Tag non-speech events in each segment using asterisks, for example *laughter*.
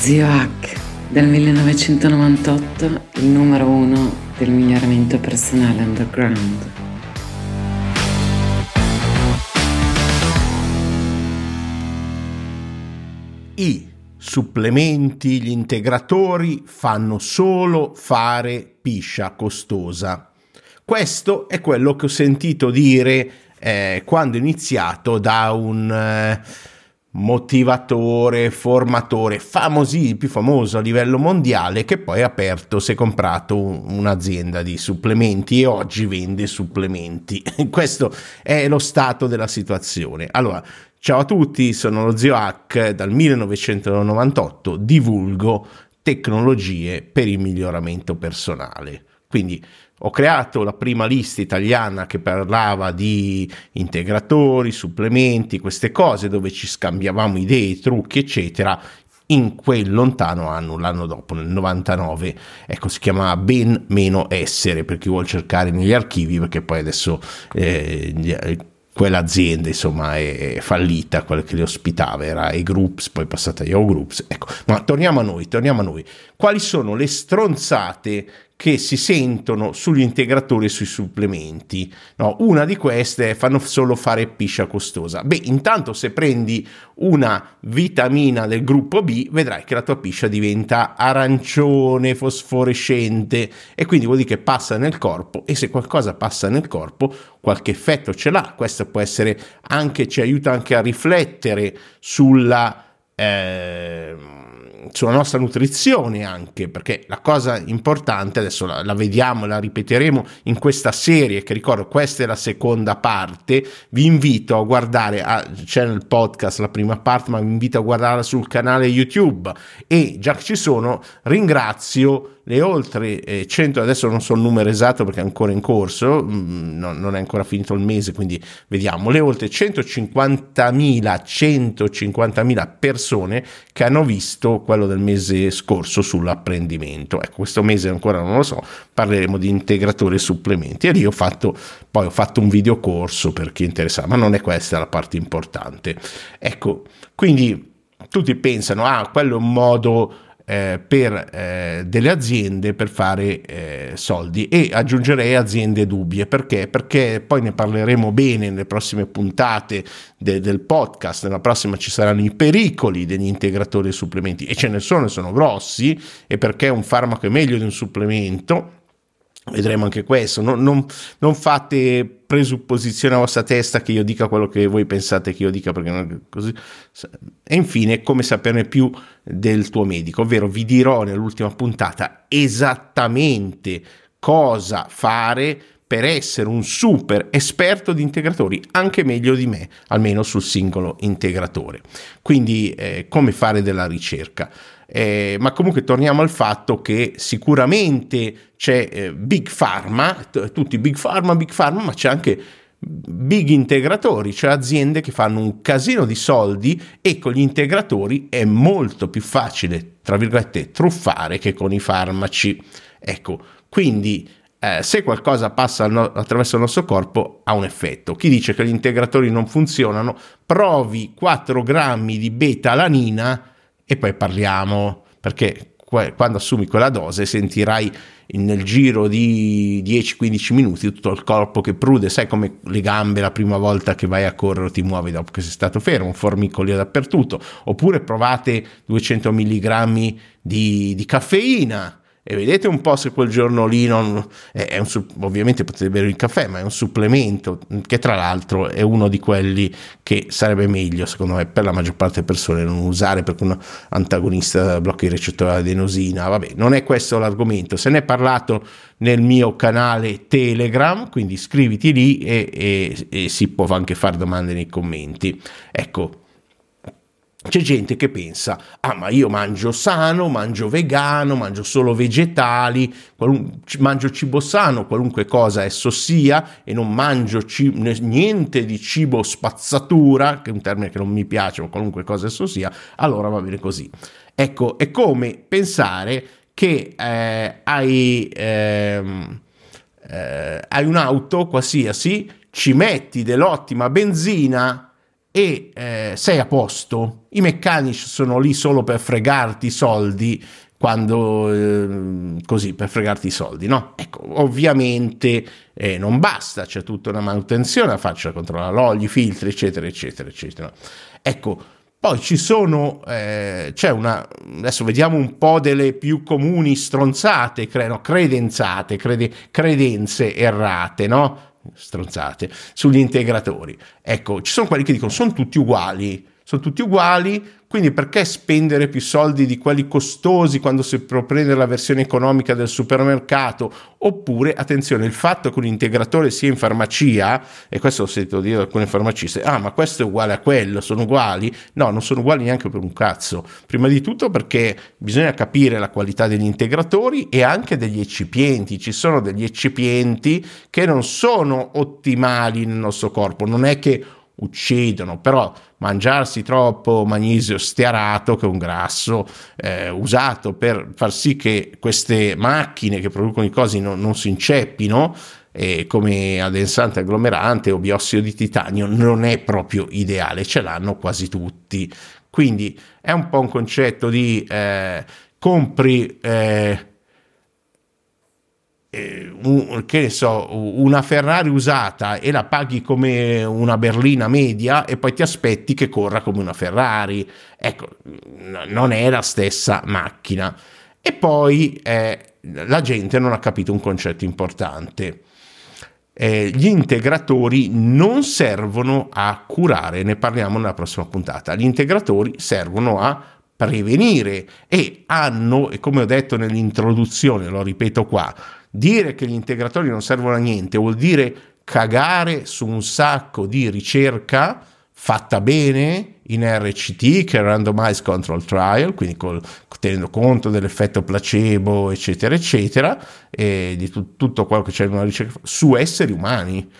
Zio Hack, del 1998, il numero uno del miglioramento personale underground. I supplementi, gli integratori fanno solo fare piscia costosa. Questo è quello che ho sentito dire eh, quando ho iniziato da un... Eh, motivatore, formatore, famosi, più famoso a livello mondiale, che poi ha aperto, si è comprato un'azienda di supplementi e oggi vende supplementi. *laughs* Questo è lo stato della situazione. Allora, ciao a tutti, sono lo Zio Hack, dal 1998 divulgo tecnologie per il miglioramento personale. Quindi ho creato la prima lista italiana che parlava di integratori, supplementi, queste cose dove ci scambiavamo idee, trucchi, eccetera. In quel lontano anno, l'anno dopo, nel 99, ecco, si chiamava Ben Meno Essere per chi vuole cercare negli archivi, perché poi adesso eh, quell'azienda insomma è fallita, quella che li ospitava era E-Groups, poi è passata a Yahoo Groups. Ecco, ma torniamo a noi, torniamo a noi. Quali sono le stronzate che si sentono sugli integratori e sui supplementi. No, una di queste è fanno solo fare piscia costosa. Beh, intanto se prendi una vitamina del gruppo B, vedrai che la tua piscia diventa arancione, fosforescente e quindi vuol dire che passa nel corpo e se qualcosa passa nel corpo, qualche effetto ce l'ha. Questo può essere anche, ci aiuta anche a riflettere sulla... Eh, sulla nostra nutrizione anche, perché la cosa importante, adesso la, la vediamo, la ripeteremo in questa serie, che ricordo questa è la seconda parte, vi invito a guardare, a, c'è nel podcast la prima parte, ma vi invito a guardarla sul canale YouTube. E già che ci sono ringrazio le oltre eh, 100, adesso non so il numero esatto perché è ancora in corso, mm, non, non, è ancora finito il mese, quindi vediamo, le oltre 150.000, 150.000 persone che hanno visto quello del mese scorso sull'apprendimento. Ecco, questo mese ancora non lo so, parleremo di integratori e supplementi e lì ho fatto, poi ho fatto un video corso per chi interessa, ma non è questa la parte importante. Ecco, quindi tutti pensano, ah, quello è un modo eh, per eh, delle aziende per fare eh, soldi e aggiungerei aziende dubbie. Perché? Perché poi ne parleremo bene nelle prossime puntate de- del podcast, nella prossima ci saranno i pericoli degli integratori e supplementi e ce ne sono, sono grossi. E perché un farmaco è meglio di un supplemento vedremo anche questo. Non, non, non, fate presupposizione a vostra testa che io dica quello che voi pensate che io dica, perché non è così. E infine, come saperne più del tuo medico, ovvero vi dirò nell'ultima puntata esattamente cosa fare per essere un super esperto di integratori, anche meglio di me, almeno sul singolo integratore. Quindi, eh, come fare della ricerca. Eh, ma comunque torniamo al fatto che sicuramente c'è eh, Big Pharma, t- tutti Big Pharma, Big Pharma, ma c'è anche big integratori, cioè aziende che fanno un casino di soldi e con gli integratori è molto più facile, tra virgolette, truffare che con i farmaci. Ecco, quindi eh, se qualcosa passa no- attraverso il nostro corpo ha un effetto. Chi dice che gli integratori non funzionano, provi 4 grammi di beta-alanina e poi parliamo, perché quando assumi quella dose sentirai nel giro di 10-15 minuti tutto il corpo che prude, sai come le gambe la prima volta che vai a correre ti muovi dopo che sei stato fermo, formicolio dappertutto, oppure provate 200 mg di, di caffeina e vedete un po' se quel giorno lì non è un, ovviamente potete bere il caffè ma è un supplemento che tra l'altro è uno di quelli che sarebbe meglio secondo me per la maggior parte delle persone non usare perché un antagonista blocca il recettore adenosina. Vabbè non è questo l'argomento. Se ne è parlato nel mio canale telegram quindi iscriviti lì e, e, e si può anche fare domande nei commenti. Ecco c'è gente che pensa, ah ma io mangio sano, mangio vegano, mangio solo vegetali, qualun- mangio cibo sano, qualunque cosa esso sia, e non mangio ci- niente di cibo spazzatura, che è un termine che non mi piace, ma qualunque cosa esso sia, allora va bene così. Ecco, è come pensare che eh, hai, ehm, eh, hai un'auto qualsiasi, ci metti dell'ottima benzina, e eh, sei a posto. I meccanici sono lì solo per fregarti i soldi quando eh, così per fregarti i soldi, no? Ecco, ovviamente eh, non basta, c'è tutta una manutenzione da farci, controllare l'olio, i filtri, eccetera, eccetera, eccetera. Ecco, poi ci sono, eh, c'è una, adesso vediamo un po' delle più comuni stronzate, cre, no, credenzate, crede, credenze errate, no? Stronzate, sugli integratori. Ecco, ci sono quelli che dicono sono tutti uguali, sono tutti uguali, quindi perché spendere più soldi di quelli costosi quando si può la versione economica del supermercato? Oppure, attenzione, il fatto che un integratore sia in farmacia, e questo ho sentito dire da alcune farmaciste, ah ma questo è uguale a quello, sono uguali? No, non sono uguali neanche per un cazzo. Prima di tutto perché bisogna capire la qualità degli integratori e anche degli eccipienti. Ci sono degli eccipienti che non sono ottimali nel nostro corpo, non è che uccidono, però mangiarsi troppo magnesio stearato, che è un grasso eh, usato per far sì che queste macchine che producono i cosi non, non si inceppino, eh, come adensante agglomerante o biossido di titanio, non è proprio ideale, ce l'hanno quasi tutti. Quindi è un po' un concetto di eh, compri eh, un, che ne so, una Ferrari usata e la paghi come una berlina media e poi ti aspetti che corra come una Ferrari. Ecco, non è la stessa macchina. E poi eh, la gente non ha capito un concetto importante. Eh, gli integratori non servono a curare, ne parliamo nella prossima puntata. Gli integratori servono a prevenire e hanno, e come ho detto nell'introduzione, lo ripeto qua, Dire che gli integratori non servono a niente vuol dire cagare su un sacco di ricerca fatta bene in RCT, che è Randomized Control Trial, quindi col, tenendo conto dell'effetto placebo, eccetera, eccetera, e di tu, tutto quello che c'è in una ricerca su esseri umani.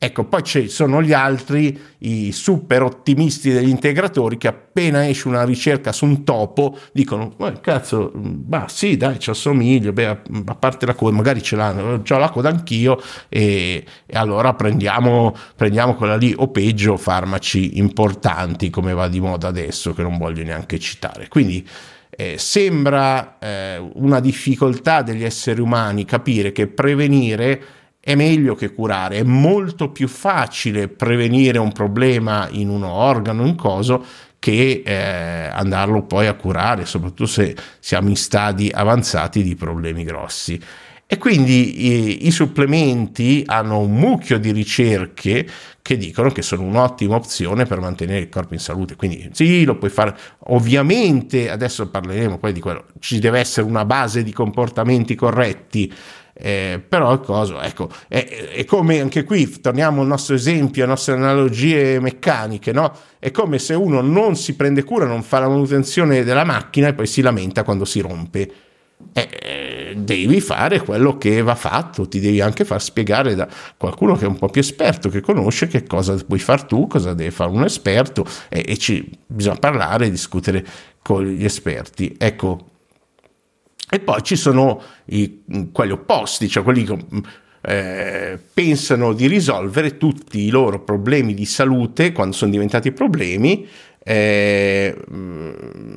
Ecco, poi ci sono gli altri, i super ottimisti degli integratori che appena esce una ricerca su un topo dicono, eh, cazzo, ma sì dai ci assomiglio, beh, a parte la coda, magari ce l'hanno, ho la coda anch'io e, e allora prendiamo, prendiamo quella lì o peggio farmaci importanti come va di moda adesso che non voglio neanche citare. Quindi eh, sembra eh, una difficoltà degli esseri umani capire che prevenire è meglio che curare, è molto più facile prevenire un problema in un organo, in coso, che eh, andarlo poi a curare, soprattutto se siamo in stadi avanzati di problemi grossi. E quindi i, i, supplementi hanno un mucchio di ricerche che dicono che sono un'ottima opzione per mantenere il corpo in salute. Quindi sì, lo puoi fare. Ovviamente, adesso parleremo poi di quello, ci deve essere una base di comportamenti corretti eh, però il coso, ecco, è, è, come anche qui, torniamo al nostro esempio, alle nostre analogie meccaniche, no? È come se uno non si prende cura, non fa la manutenzione della macchina e poi si lamenta quando si rompe. Eh, devi fare quello che va fatto, ti devi anche far spiegare da qualcuno che è un po' più esperto, che conosce che cosa puoi fare tu, cosa deve fare un esperto e, e ci, bisogna parlare discutere con gli esperti. Ecco, e poi ci sono i, quelli opposti, cioè quelli che eh, pensano di risolvere tutti i loro problemi di salute quando sono diventati problemi eh,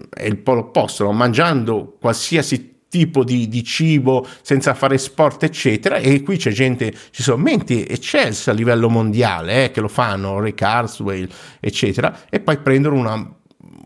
è il polo opposto, no? mangiando qualsiasi tipo di, di, cibo senza fare sport eccetera e qui c'è gente ci sono menti eccelse a livello mondiale eh, che lo fanno Ray Carswell eccetera e poi prendono una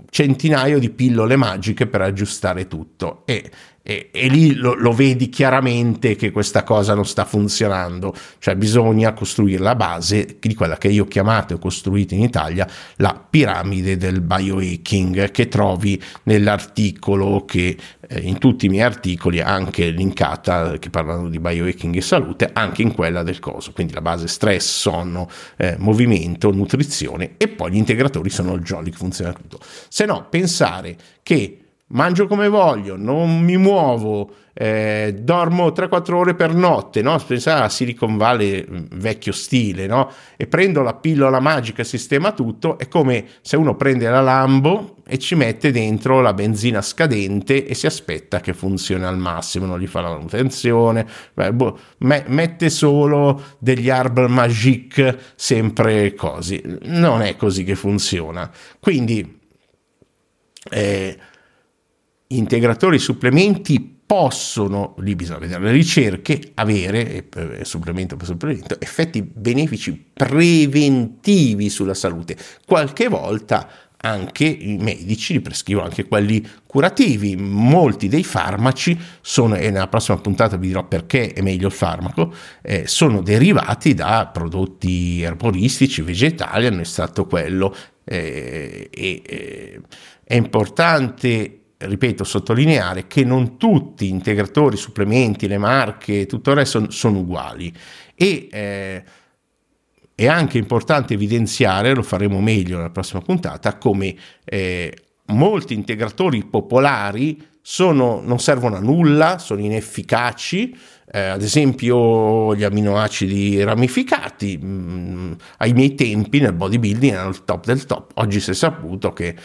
centinaio di pillole magiche per aggiustare tutto e e, e lì lo, lo, vedi chiaramente che questa cosa non sta funzionando, cioè bisogna costruire la base di quella che io ho chiamato e ho costruito in Italia la piramide del biohacking che trovi nell'articolo che eh, in tutti i miei articoli anche linkata che parlano di biohacking e salute anche in quella del coso. Quindi la base stress sonno eh, movimento nutrizione e poi gli integratori sono il jolly che funziona tutto. Se no pensare che mangio come voglio, non mi muovo, eh, dormo 3-4 ore per notte, no? pensare a Silicon Valley mm, vecchio stile, no? e prendo la pillola magica sistema tutto, è come se uno prende la Lambo e ci mette dentro la benzina scadente e si aspetta che funzioni al massimo, non gli fa la manutenzione, beh, boh, me- mette solo degli arbre magique sempre così, non è così che funziona. Quindi eh, integratori supplementi possono, lì bisogna vedere le ricerche, avere, eh, supplemento per supplemento, effetti benefici preventivi sulla salute. Qualche volta anche i medici li prescrivono anche quelli curativi. Molti dei farmaci sono, e nella prossima puntata vi dirò perché è meglio il farmaco, eh, sono derivati da prodotti erboristici, vegetali, hanno estratto quello. Eh, e, eh, è importante ripeto, sottolineare che non tutti gli integratori, supplementi, le marche, tutto il resto sono uguali. E eh, è anche importante evidenziare, lo faremo meglio nella prossima puntata, come eh, molti integratori popolari sono, non servono a nulla, sono inefficaci, eh, ad esempio gli aminoacidi ramificati, mm, ai miei tempi nel bodybuilding erano il top del top, oggi si è saputo che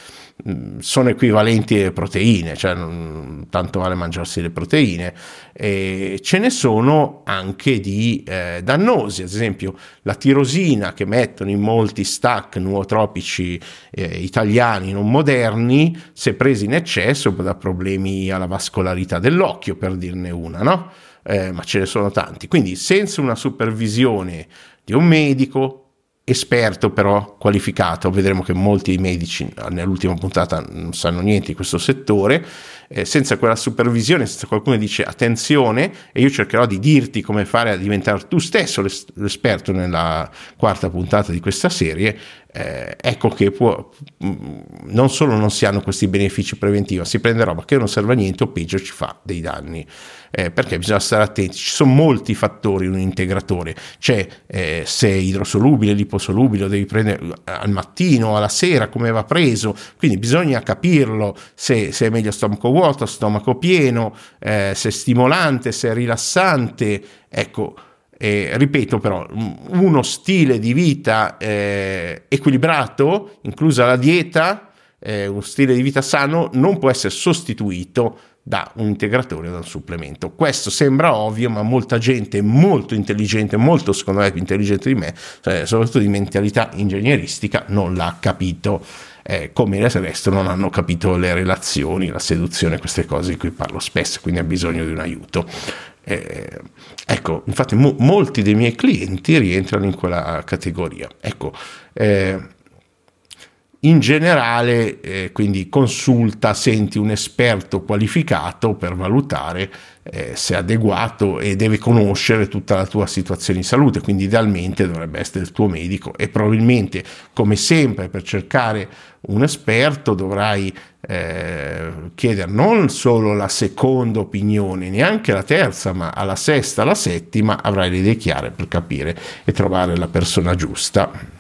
sono equivalenti alle proteine, cioè non, tanto vale mangiarsi le proteine. E ce ne sono anche di eh, dannosi, ad esempio la tirosina che mettono in molti stack nuotropici eh, italiani non moderni, se presi in eccesso può dare problemi alla vascolarità dell'occhio, per dirne una, no? Eh, ma ce ne sono tanti. Quindi senza una supervisione di un medico, esperto però qualificato, vedremo che molti medici nell'ultima puntata non sanno niente di questo settore, eh, senza quella supervisione, senza qualcuno dice attenzione e io cercherò di dirti come fare a diventare tu stesso l'esperto nella quarta puntata di questa serie, eh, ecco che può, mm, non solo non si hanno questi benefici preventivi, ma si prende roba che non serve a niente o peggio ci fa dei danni. Eh, perché bisogna stare attenti, ci sono molti fattori in un integratore, c'è eh, se è idrosolubile, liposolubile, lo devi prendere eh, al mattino, alla sera, come va preso, quindi bisogna capirlo se, se è meglio stomaco vuoto, stomaco pieno, eh, se è stimolante, se è rilassante, ecco eh, ripeto però, uno stile di vita eh, equilibrato, inclusa la dieta, eh, uno stile di vita sano, non può essere sostituito da un integratore o da un supplemento. Questo sembra ovvio, ma molta gente molto intelligente, molto secondo me più intelligente di me, cioè, soprattutto di mentalità ingegneristica, non l'ha capito. Eh, come il resto non hanno capito le relazioni, la seduzione, queste cose di cui parlo spesso, quindi ha bisogno di un aiuto. Eh, ecco, infatti mo- molti dei miei clienti rientrano in quella categoria. Ecco, eh, in generale, eh, quindi consulta, senti un esperto qualificato per valutare eh, se adeguato e deve conoscere tutta la tua situazione di salute, quindi idealmente dovrebbe essere il tuo medico e probabilmente, come sempre, per cercare un esperto dovrai eh, chiedere non solo la seconda opinione, neanche la terza, ma alla sesta, alla settima avrai le idee chiare per capire e trovare la persona giusta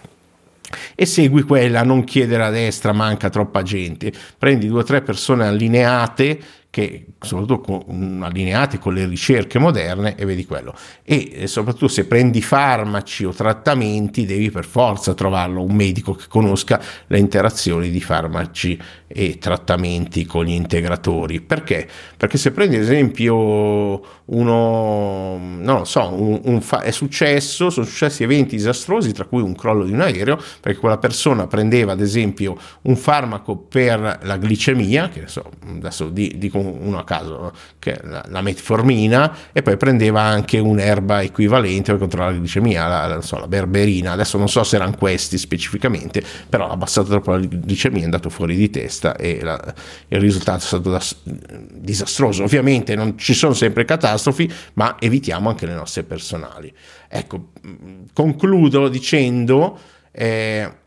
e segui quella, non chiedere a destra, manca troppa gente, prendi due o tre persone allineate che soprattutto con, allineati con le ricerche moderne e vedi quello. E, e soprattutto se prendi farmaci o trattamenti devi per forza trovarlo un medico che conosca le interazioni di farmaci e trattamenti con gli integratori. Perché? Perché se prendi ad esempio uno, non lo so, un, un fa- è successo, sono successi eventi disastrosi tra cui un crollo di un aereo, perché quella persona prendeva ad esempio un farmaco per la glicemia, che so, adesso dico uno a caso, che la, la, metformina, e poi prendeva anche un'erba equivalente per controllare la glicemia, la, la, so, la, berberina. Adesso non so se erano questi specificamente, però ha abbassato troppo la glicemia, è andato fuori di testa e il risultato è stato da, disastroso. Ovviamente non ci sono sempre catastrofi, ma evitiamo anche le nostre personali. Ecco, concludo dicendo... Eh,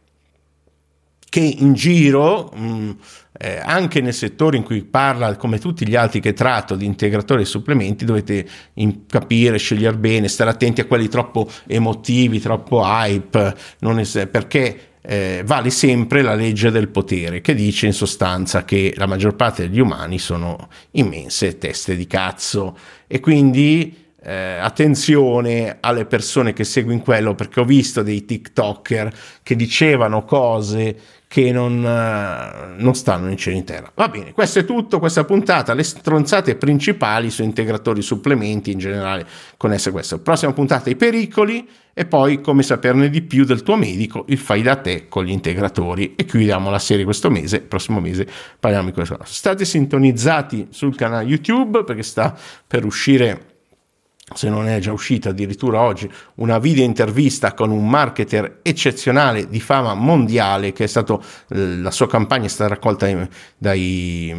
che in giro, mh, eh, anche nel settore in cui parla, come tutti gli altri che tratto, di integratori e supplementi, dovete in, capire, scegliere bene, stare attenti a quelli troppo emotivi, troppo hype, es- perché eh, vale sempre la legge del potere, che dice in sostanza che la maggior parte degli umani sono immense teste di cazzo. E quindi eh, attenzione alle persone che seguono quello perché ho visto dei TikToker che dicevano cose che non, uh, non, stanno in terra. Va bene, questo è tutto, questa puntata, le stronzate principali su integratori supplementi in generale connesse a questo. Prossima puntata i pericoli e poi come saperne di più del tuo medico, il fai da te con gli integratori e chiudiamo la serie questo mese, prossimo mese parliamo di questo. State sintonizzati sul canale YouTube perché sta per uscire se non è già uscita addirittura oggi, una video intervista con un marketer eccezionale di fama mondiale che è stato, eh, la sua campagna è stata raccolta dai,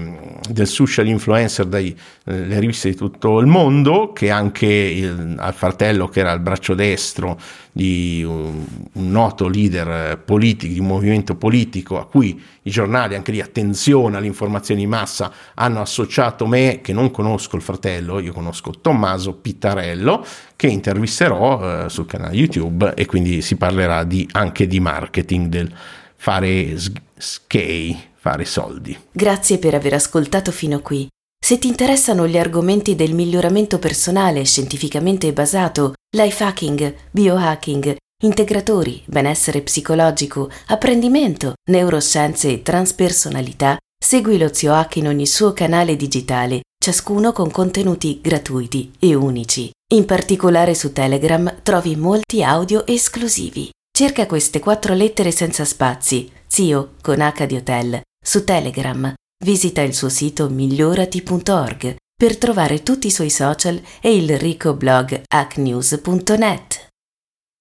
del social influencer dalle eh, riviste di tutto il mondo, che anche il, al fratello che era il braccio destro di un, un noto leader politico, di un movimento politico a cui i giornali, anche lì attenzione all'informazione di massa, hanno associato me, che non conosco il fratello, io conosco Tommaso Pittarello, che intervisterò eh, sul canale YouTube e quindi si parlerà di, anche di marketing, del fare skei, fare soldi. Grazie per aver ascoltato fino qui. Se ti interessano gli argomenti del miglioramento personale scientificamente basato, life hacking, biohacking, integratori, benessere psicologico, apprendimento, neuroscienze e transpersonalità, segui lo Zio Hack in ogni suo canale digitale, ciascuno con contenuti gratuiti e unici. In particolare su Telegram trovi molti audio esclusivi. Cerca queste quattro lettere senza spazi, Zio con H di Hotel, su Telegram Visita il suo sito migliorati.org per trovare tutti i suoi social e il ricco blog hacknews.net.